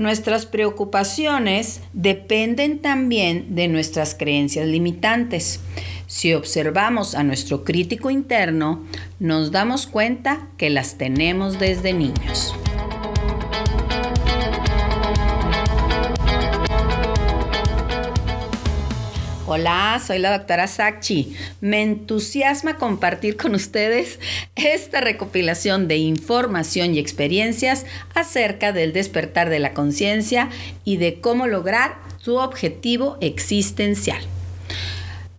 Nuestras preocupaciones dependen también de nuestras creencias limitantes. Si observamos a nuestro crítico interno, nos damos cuenta que las tenemos desde niños. Hola, soy la doctora Sachi. Me entusiasma compartir con ustedes esta recopilación de información y experiencias acerca del despertar de la conciencia y de cómo lograr su objetivo existencial.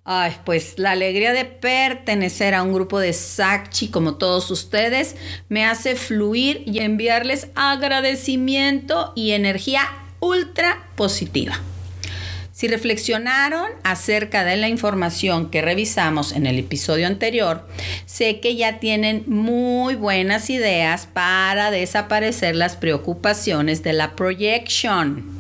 Ay, pues la alegría de pertenecer a un grupo de Sachi como todos ustedes me hace fluir y enviarles agradecimiento y energía ultra positiva. Si reflexionaron acerca de la información que revisamos en el episodio anterior, sé que ya tienen muy buenas ideas para desaparecer las preocupaciones de la projection.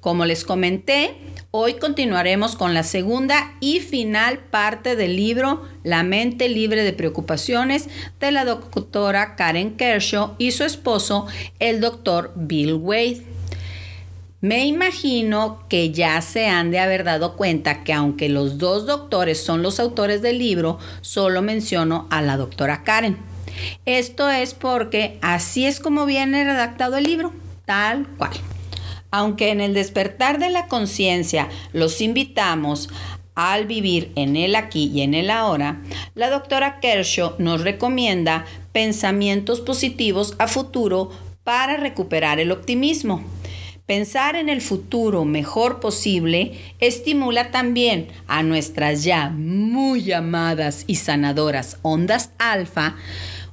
Como les comenté, hoy continuaremos con la segunda y final parte del libro La mente libre de preocupaciones de la doctora Karen Kershaw y su esposo, el doctor Bill Wade. Me imagino que ya se han de haber dado cuenta que aunque los dos doctores son los autores del libro, solo menciono a la doctora Karen. Esto es porque así es como viene redactado el libro, tal cual. Aunque en el despertar de la conciencia los invitamos al vivir en el aquí y en el ahora, la doctora Kershaw nos recomienda pensamientos positivos a futuro para recuperar el optimismo. Pensar en el futuro mejor posible estimula también a nuestras ya muy amadas y sanadoras ondas alfa.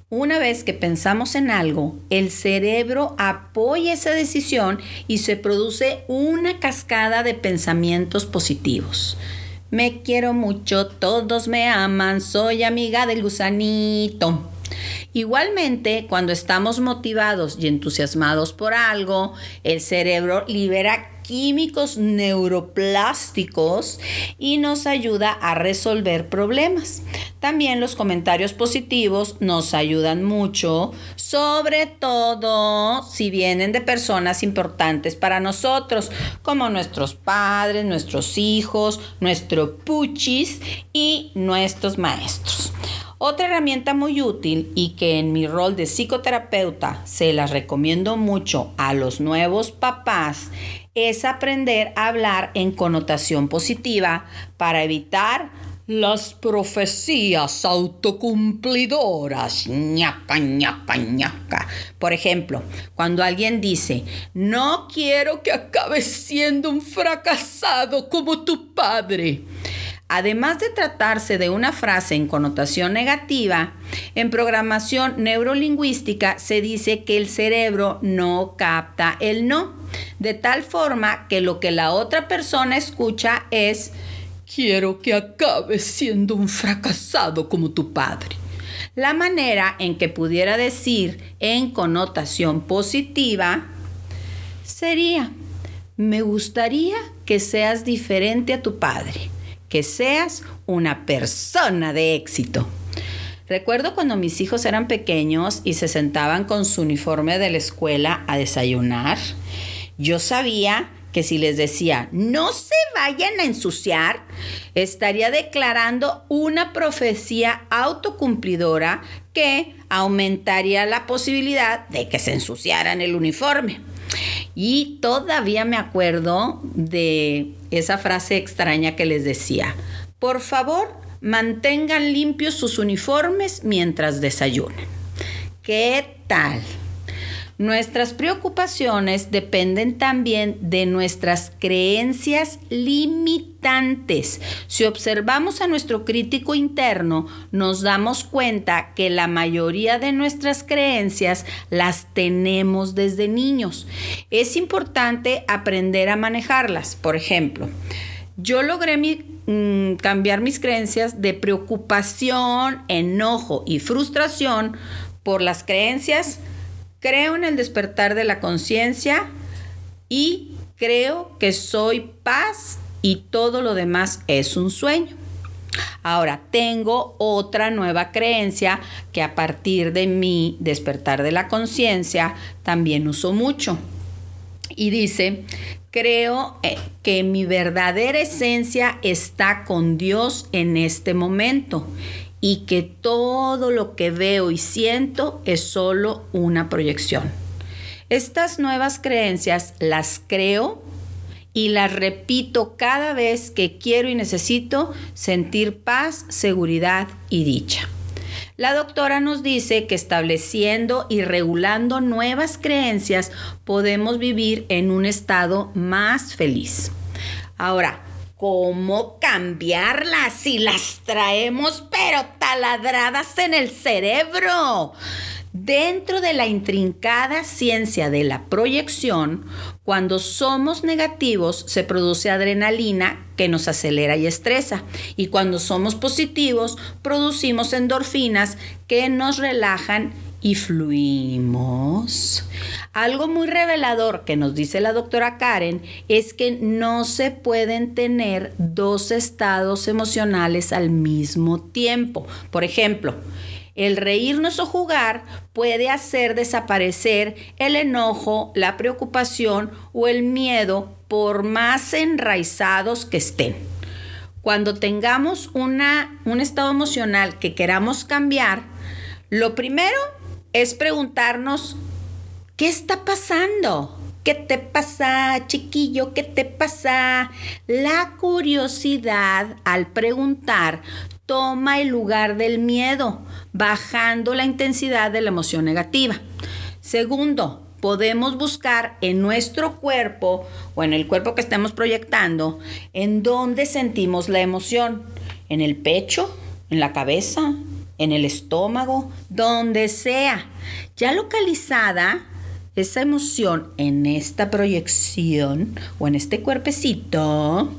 Una vez que pensamos en algo, el cerebro apoya esa decisión y se produce una cascada de pensamientos positivos. Me quiero mucho, todos me aman, soy amiga del gusanito. Igualmente, cuando estamos motivados y entusiasmados por algo, el cerebro libera químicos neuroplásticos y nos ayuda a resolver problemas. También los comentarios positivos nos ayudan mucho, sobre todo si vienen de personas importantes para nosotros, como nuestros padres, nuestros hijos, nuestro puchis y nuestros maestros. Otra herramienta muy útil y que en mi rol de psicoterapeuta se las recomiendo mucho a los nuevos papás es aprender a hablar en connotación positiva para evitar las profecías autocumplidoras. ñaca, ñaca, ñaca. Por ejemplo, cuando alguien dice, no quiero que acabes siendo un fracasado como tu padre. Además de tratarse de una frase en connotación negativa, en programación neurolingüística se dice que el cerebro no capta el no, de tal forma que lo que la otra persona escucha es quiero que acabes siendo un fracasado como tu padre. La manera en que pudiera decir en connotación positiva sería me gustaría que seas diferente a tu padre que seas una persona de éxito. Recuerdo cuando mis hijos eran pequeños y se sentaban con su uniforme de la escuela a desayunar. Yo sabía que si les decía no se vayan a ensuciar, estaría declarando una profecía autocumplidora que aumentaría la posibilidad de que se ensuciaran el uniforme. Y todavía me acuerdo de esa frase extraña que les decía, por favor, mantengan limpios sus uniformes mientras desayunan. ¿Qué tal? Nuestras preocupaciones dependen también de nuestras creencias limitantes. Si observamos a nuestro crítico interno, nos damos cuenta que la mayoría de nuestras creencias las tenemos desde niños. Es importante aprender a manejarlas. Por ejemplo, yo logré mm, cambiar mis creencias de preocupación, enojo y frustración por las creencias Creo en el despertar de la conciencia y creo que soy paz y todo lo demás es un sueño. Ahora, tengo otra nueva creencia que a partir de mi despertar de la conciencia también uso mucho. y dice, creo eh, que mi verdadera esencia está con Dios en este momento y que todo lo que veo y siento es solo una proyección. Estas nuevas creencias las creo y las repito cada vez que quiero y necesito sentir paz, seguridad y dicha. La doctora nos dice que estableciendo y regulando nuevas creencias podemos vivir en un estado más feliz. Ahora, ¿cómo cambiarlas si las traemos pero taladradas en el cerebro? Dentro de la intrincada ciencia de la proyección, cuando somos negativos se produce adrenalina que nos acelera y estresa. Y cuando somos positivos producimos endorfinas que nos relajan y fluimos. Algo muy revelador que nos dice la doctora Karen es que no se pueden tener dos estados emocionales al mismo tiempo. Por ejemplo, el reírnos o jugar puede hacer desaparecer el enojo, la preocupación o el miedo por más enraizados que estén. Cuando tengamos una, un estado emocional que queramos cambiar, lo primero es preguntarnos, ¿qué está pasando? ¿Qué te pasa, chiquillo? ¿Qué te pasa? La curiosidad al preguntar toma el lugar del miedo, bajando la intensidad de la emoción negativa. Segundo, podemos buscar en nuestro cuerpo o en el cuerpo que estemos proyectando en dónde sentimos la emoción. En el pecho, en la cabeza, en el estómago, donde sea. Ya localizada esa emoción en esta proyección o en este cuerpecito,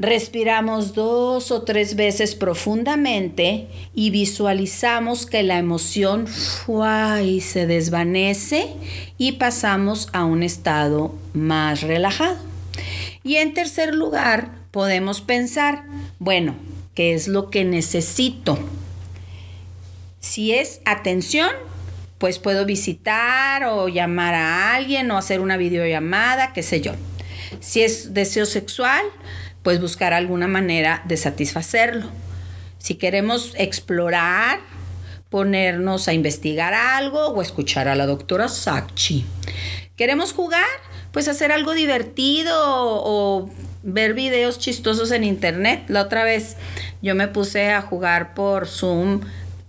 Respiramos dos o tres veces profundamente y visualizamos que la emoción y se desvanece y pasamos a un estado más relajado. Y en tercer lugar, podemos pensar, bueno, ¿qué es lo que necesito? Si es atención, pues puedo visitar o llamar a alguien o hacer una videollamada, qué sé yo. Si es deseo sexual, pues buscar alguna manera de satisfacerlo. Si queremos explorar, ponernos a investigar algo o escuchar a la doctora Sachi. ¿Queremos jugar? Pues hacer algo divertido o ver videos chistosos en internet. La otra vez yo me puse a jugar por Zoom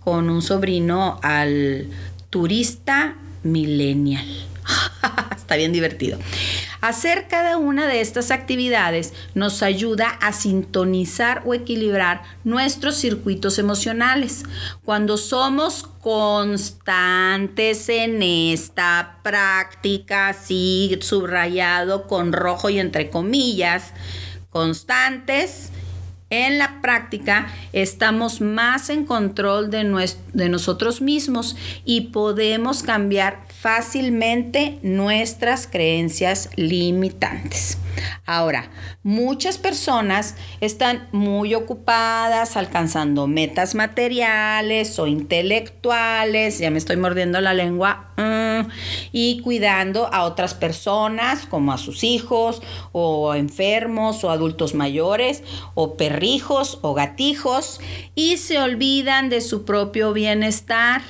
con un sobrino al turista millennial. Está bien divertido. Hacer cada una de estas actividades nos ayuda a sintonizar o equilibrar nuestros circuitos emocionales. Cuando somos constantes en esta práctica, así subrayado con rojo y entre comillas, constantes, en la práctica estamos más en control de, de, nosotros mismos y podemos cambiar fácilmente nuestras creencias limitantes. Ahora, muchas personas están muy ocupadas alcanzando metas materiales o intelectuales, ya me estoy mordiendo la lengua, mm, y cuidando a otras personas como a sus hijos o enfermos o adultos mayores o perrijos o gatijos y se olvidan de su propio bienestar.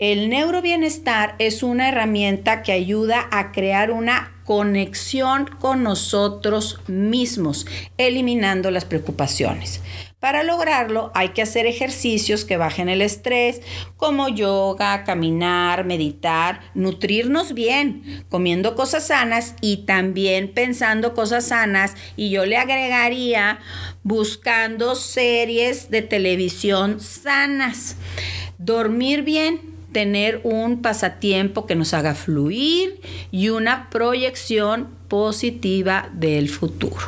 El neurobienestar es una herramienta que ayuda a crear una conexión con nosotros mismos, eliminando las preocupaciones. Para lograrlo hay que hacer ejercicios que bajen el estrés, como yoga, caminar, meditar, nutrirnos bien, comiendo cosas sanas y también pensando cosas sanas. Y yo le agregaría buscando series de televisión sanas. Dormir bien, tener un pasatiempo que nos haga fluir y una proyección positiva del futuro.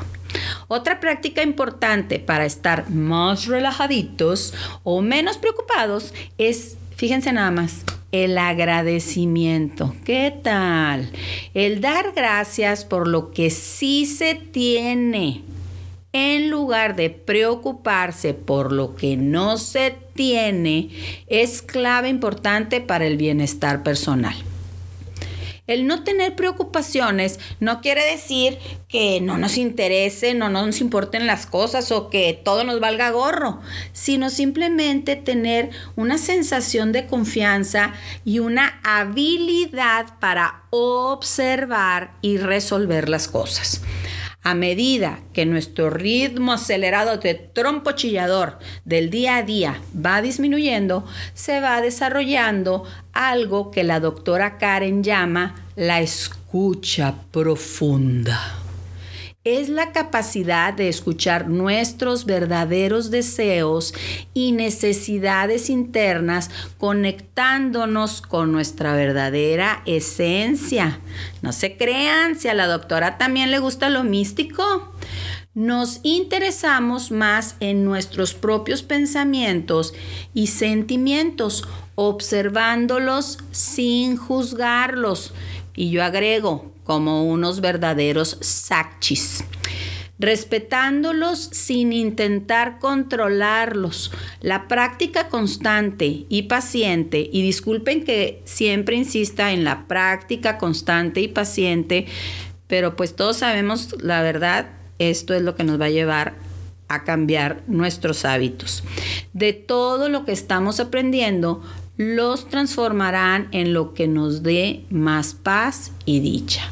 Otra práctica importante para estar más relajaditos o menos preocupados es, fíjense nada más, el agradecimiento. ¿Qué tal? El dar gracias por lo que sí se tiene en lugar de preocuparse por lo que no se tiene, es clave importante para el bienestar personal. El no tener preocupaciones no quiere decir que no nos interese, no nos importen las cosas o que todo nos valga gorro, sino simplemente tener una sensación de confianza y una habilidad para observar y resolver las cosas. A medida que nuestro ritmo acelerado de trompo chillador del día a día va disminuyendo, se va desarrollando algo que la doctora Karen llama la escucha profunda es la capacidad de escuchar nuestros verdaderos deseos y necesidades internas conectándonos con nuestra verdadera esencia. No se crean, si a la doctora también le gusta lo místico. Nos interesamos más en nuestros propios pensamientos y sentimientos, observándolos sin juzgarlos. Y yo agrego, como unos verdaderos sakchis respetándolos sin intentar controlarlos. La práctica constante y paciente, y disculpen que siempre insista en la práctica constante y paciente, pero pues todos sabemos la verdad, esto es lo que nos va a llevar a cambiar nuestros hábitos. De todo lo que estamos aprendiendo, los transformarán en lo que nos dé más paz y dicha.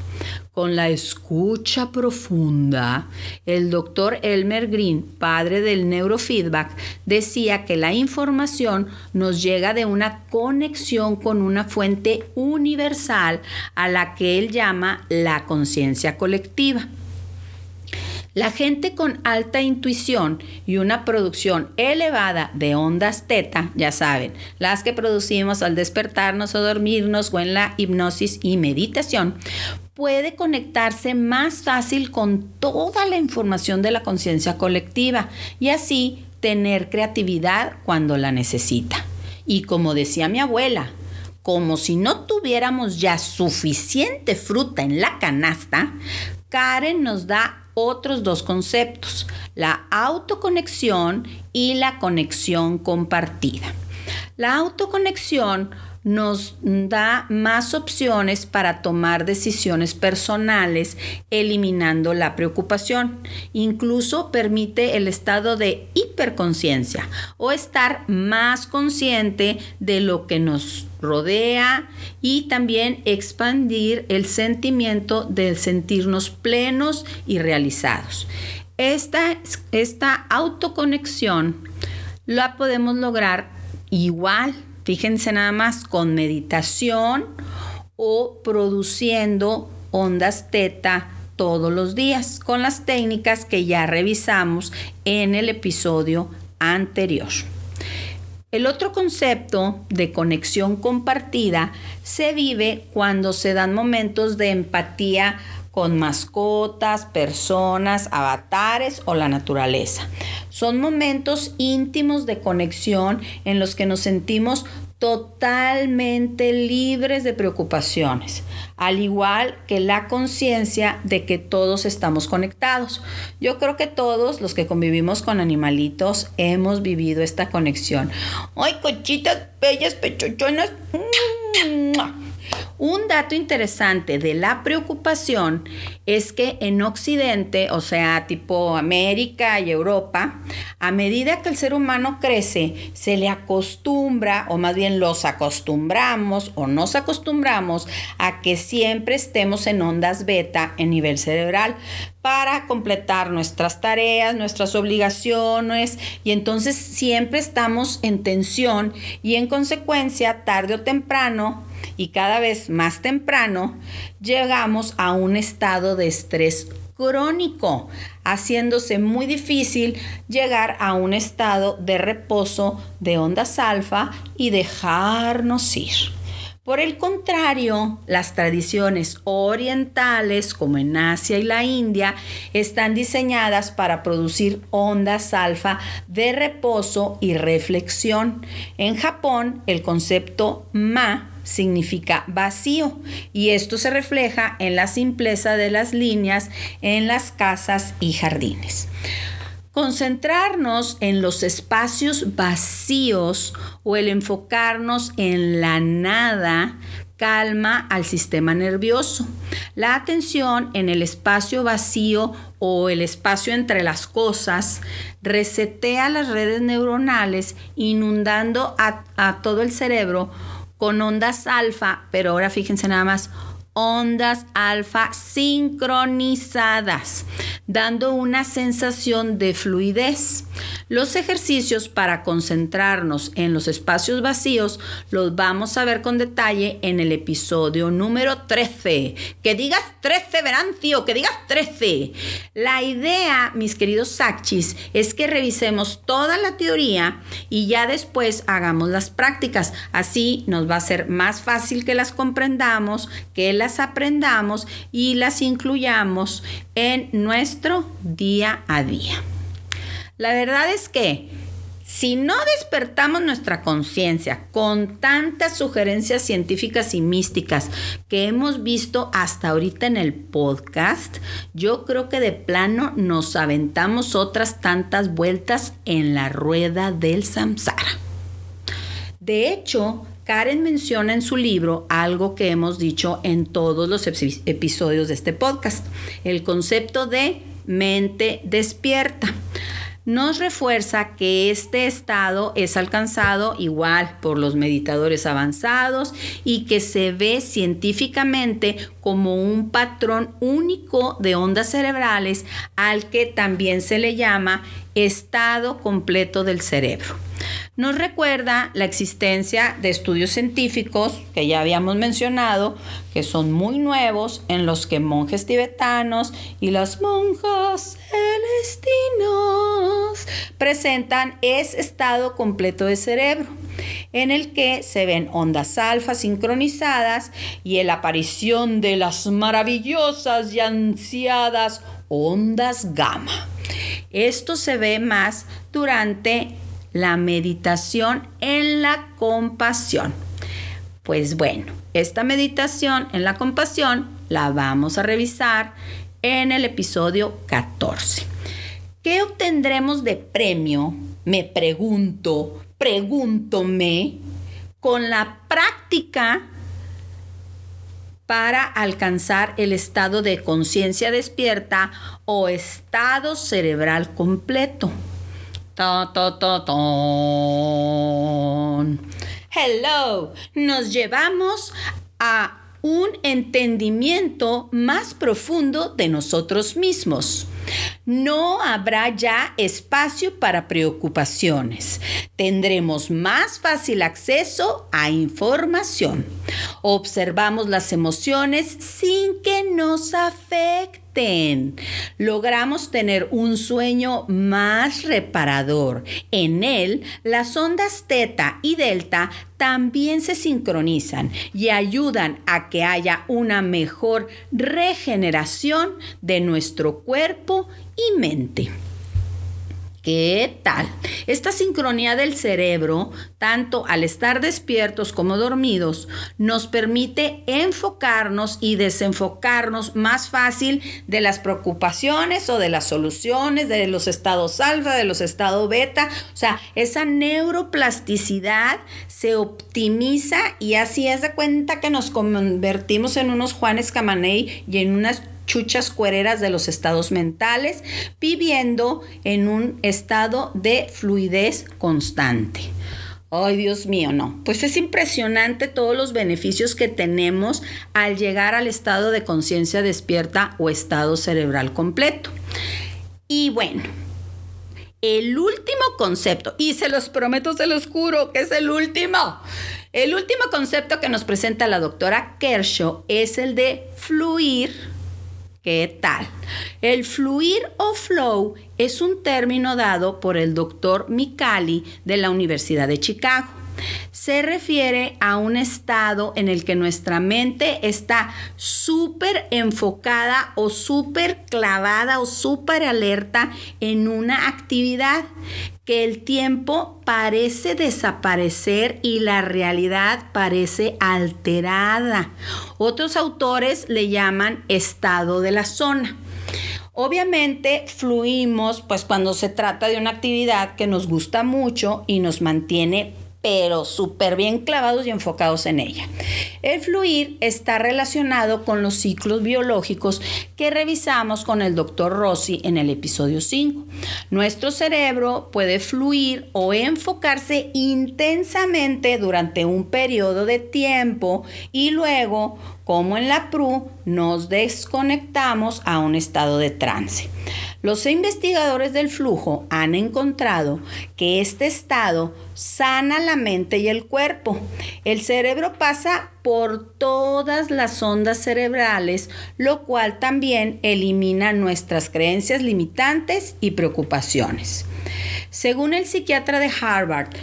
Con la escucha profunda, el doctor Elmer Green, padre del neurofeedback, decía que la información nos llega de una conexión con una fuente universal a la que él llama la conciencia colectiva. La gente con alta intuición y una producción elevada de ondas teta, ya saben, las que producimos al despertarnos o dormirnos o en la hipnosis y meditación, puede conectarse más fácil con toda la información de la conciencia colectiva y así tener creatividad cuando la necesita. Y como decía mi abuela, como si no tuviéramos ya suficiente fruta en la canasta, Karen nos da otros dos conceptos, la autoconexión y la conexión compartida. La autoconexión nos da más opciones para tomar decisiones personales, eliminando la preocupación. Incluso permite el estado de hiperconciencia o estar más consciente de lo que nos rodea y también expandir el sentimiento de sentirnos plenos y realizados. Esta, esta autoconexión la podemos lograr igual Fíjense nada más con meditación o produciendo ondas teta todos los días con las técnicas que ya revisamos en el episodio anterior. El otro concepto de conexión compartida se vive cuando se dan momentos de empatía con mascotas, personas, avatares o la naturaleza. Son momentos íntimos de conexión en los que nos sentimos totalmente libres de preocupaciones, al igual que la conciencia de que todos estamos conectados. Yo creo que todos los que convivimos con animalitos hemos vivido esta conexión. ¡Ay, cochitas bellas, pechochonas! Un dato interesante de la preocupación es que en Occidente, o sea, tipo América y Europa, a medida que el ser humano crece, se le acostumbra, o más bien los acostumbramos o nos acostumbramos a que siempre estemos en ondas beta en nivel cerebral para completar nuestras tareas, nuestras obligaciones y entonces siempre estamos en tensión y en consecuencia tarde o temprano y cada vez más temprano llegamos a un estado de estrés crónico, haciéndose muy difícil llegar a un estado de reposo de ondas alfa y dejarnos ir. Por el contrario, las tradiciones orientales, como en Asia y la India, están diseñadas para producir ondas alfa de reposo y reflexión. En Japón, el concepto ma significa vacío y esto se refleja en la simpleza de las líneas en las casas y jardines. Concentrarnos en los espacios vacíos o el enfocarnos en la nada calma al sistema nervioso. La atención en el espacio vacío o el espacio entre las cosas resetea las redes neuronales inundando a, a todo el cerebro con ondas alfa, pero ahora fíjense nada más, ondas alfa sincronizadas, dando una sensación de fluidez. Los ejercicios para concentrarnos en los espacios vacíos los vamos a ver con detalle en el episodio número 13. Que digas 13, Verancio, que digas 13. La idea, mis queridos Sachis, es que revisemos toda la teoría y ya después hagamos las prácticas. Así nos va a ser más fácil que las comprendamos, que las aprendamos y las incluyamos en nuestro día a día. La verdad es que si no despertamos nuestra conciencia con tantas sugerencias científicas y místicas que hemos visto hasta ahorita en el podcast, yo creo que de plano nos aventamos otras tantas vueltas en la rueda del samsara. De hecho, Karen menciona en su libro algo que hemos dicho en todos los episodios de este podcast, el concepto de mente despierta nos refuerza que este estado es alcanzado igual por los meditadores avanzados y que se ve científicamente como un patrón único de ondas cerebrales al que también se le llama estado completo del cerebro. Nos recuerda la existencia de estudios científicos que ya habíamos mencionado, que son muy nuevos, en los que monjes tibetanos y las monjas celestinos presentan ese estado completo de cerebro, en el que se ven ondas alfa sincronizadas y la aparición de las maravillosas y ansiadas ondas gamma. Esto se ve más durante la meditación en la compasión. Pues bueno, esta meditación en la compasión la vamos a revisar en el episodio 14. ¿Qué obtendremos de premio? Me pregunto, pregúntome, con la práctica para alcanzar el estado de conciencia despierta o estado cerebral completo. Hello, nos llevamos a un entendimiento más profundo de nosotros mismos. No habrá ya espacio para preocupaciones. Tendremos más fácil acceso a información. Observamos las emociones sin que nos afecten Logramos tener un sueño más reparador. En él, las ondas teta y delta también se sincronizan y ayudan a que haya una mejor regeneración de nuestro cuerpo y mente. ¿Qué tal? Esta sincronía del cerebro, tanto al estar despiertos como dormidos, nos permite enfocarnos y desenfocarnos más fácil de las preocupaciones o de las soluciones, de los estados alfa, de los estados beta. O sea, esa neuroplasticidad se optimiza y así es de cuenta que nos convertimos en unos Juanes Camaney y en unas chuchas cuereras de los estados mentales, viviendo en un estado de fluidez constante. Ay, Dios mío, no. Pues es impresionante todos los beneficios que tenemos al llegar al estado de conciencia despierta o estado cerebral completo. Y bueno, el último concepto, y se los prometo, se los juro que es el último. El último concepto que nos presenta la doctora Kershaw es el de fluir ¿Qué tal? El fluir o flow es un término dado por el doctor Mikali de la Universidad de Chicago. Se refiere a un estado en el que nuestra mente está súper enfocada o súper clavada o súper alerta en una actividad que el tiempo parece desaparecer y la realidad parece alterada. Otros autores le llaman estado de la zona. Obviamente fluimos pues cuando se trata de una actividad que nos gusta mucho y nos mantiene pero súper bien clavados y enfocados en ella. El fluir está relacionado con los ciclos biológicos que revisamos con el doctor Rossi en el episodio 5. Nuestro cerebro puede fluir o enfocarse intensamente durante un periodo de tiempo y luego, como en la PRU, nos desconectamos a un estado de trance. Los investigadores del flujo han encontrado que este estado sana la mente y el cuerpo. El cerebro pasa por todas las ondas cerebrales, lo cual también elimina nuestras creencias limitantes y preocupaciones. Según el psiquiatra de Harvard,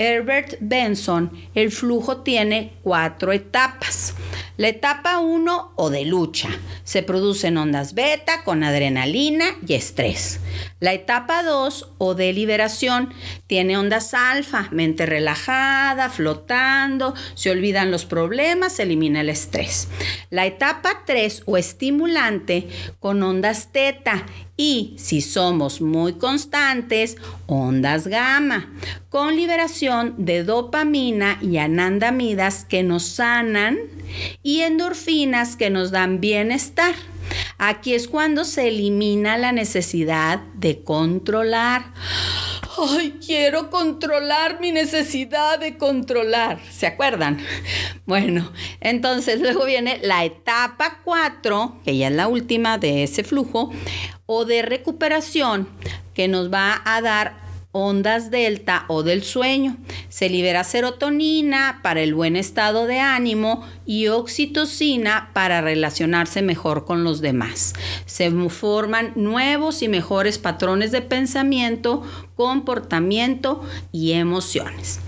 Herbert Benson, el flujo tiene cuatro etapas. La etapa 1 o de lucha. Se producen ondas beta con adrenalina y estrés. La etapa 2 o de liberación tiene ondas alfa, mente relajada, flotando, se olvidan los problemas, se elimina el estrés. La etapa 3 o estimulante con ondas teta y si somos muy constantes, ondas gamma, con liberación de dopamina y anandamidas que nos sanan y endorfinas que nos dan bienestar. Aquí es cuando se elimina la necesidad de controlar. Ay, quiero controlar mi necesidad de controlar. ¿Se acuerdan? Bueno, entonces luego viene la etapa 4, que ya es la última de ese flujo, o de recuperación, que nos va a dar ondas delta o del sueño. Se libera serotonina para el buen estado de ánimo y oxitocina para relacionarse mejor con los demás. Se forman nuevos y mejores patrones de pensamiento, comportamiento y emociones.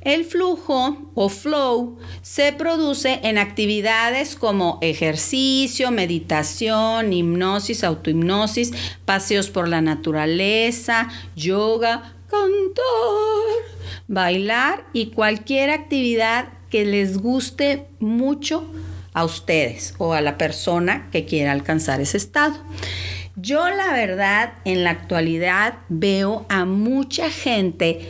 El flujo o flow se produce en actividades como ejercicio, meditación, hipnosis, autohipnosis, paseos por la naturaleza, yoga, cantar, bailar y cualquier actividad que les guste mucho a ustedes o a la persona que quiera alcanzar ese estado. Yo la verdad en la actualidad veo a mucha gente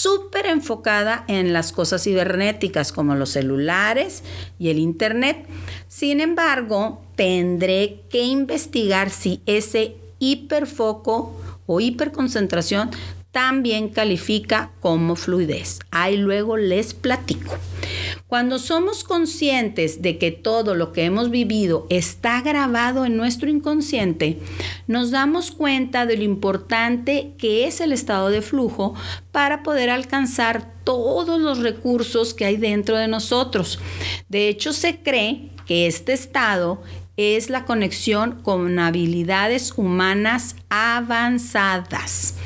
súper enfocada en las cosas cibernéticas como los celulares y el internet. Sin embargo, tendré que investigar si ese hiperfoco o hiperconcentración también califica como fluidez. Ahí luego les platico. Cuando somos conscientes de que todo lo que hemos vivido está grabado en nuestro inconsciente, nos damos cuenta de lo importante que es el estado de flujo para poder alcanzar todos los recursos que hay dentro de nosotros. De hecho, se cree que este estado es la conexión con habilidades humanas avanzadas.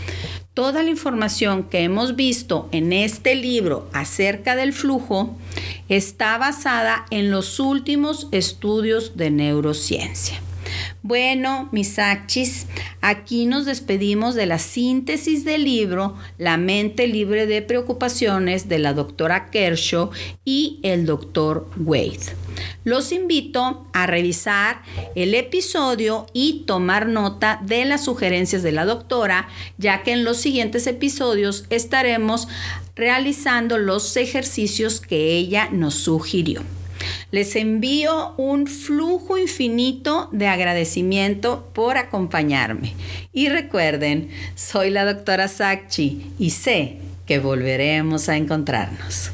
Toda la información que hemos visto en este libro acerca del flujo está basada en los últimos estudios de neurociencia. Bueno, mis achis, aquí nos despedimos de la síntesis del libro La mente libre de preocupaciones de la doctora Kershaw y el doctor Wade. Los invito a revisar el episodio y tomar nota de las sugerencias de la doctora, ya que en los siguientes episodios estaremos realizando los ejercicios que ella nos sugirió. Les envío un flujo infinito de agradecimiento por acompañarme. Y recuerden, soy la doctora Sakchi y sé que volveremos a encontrarnos.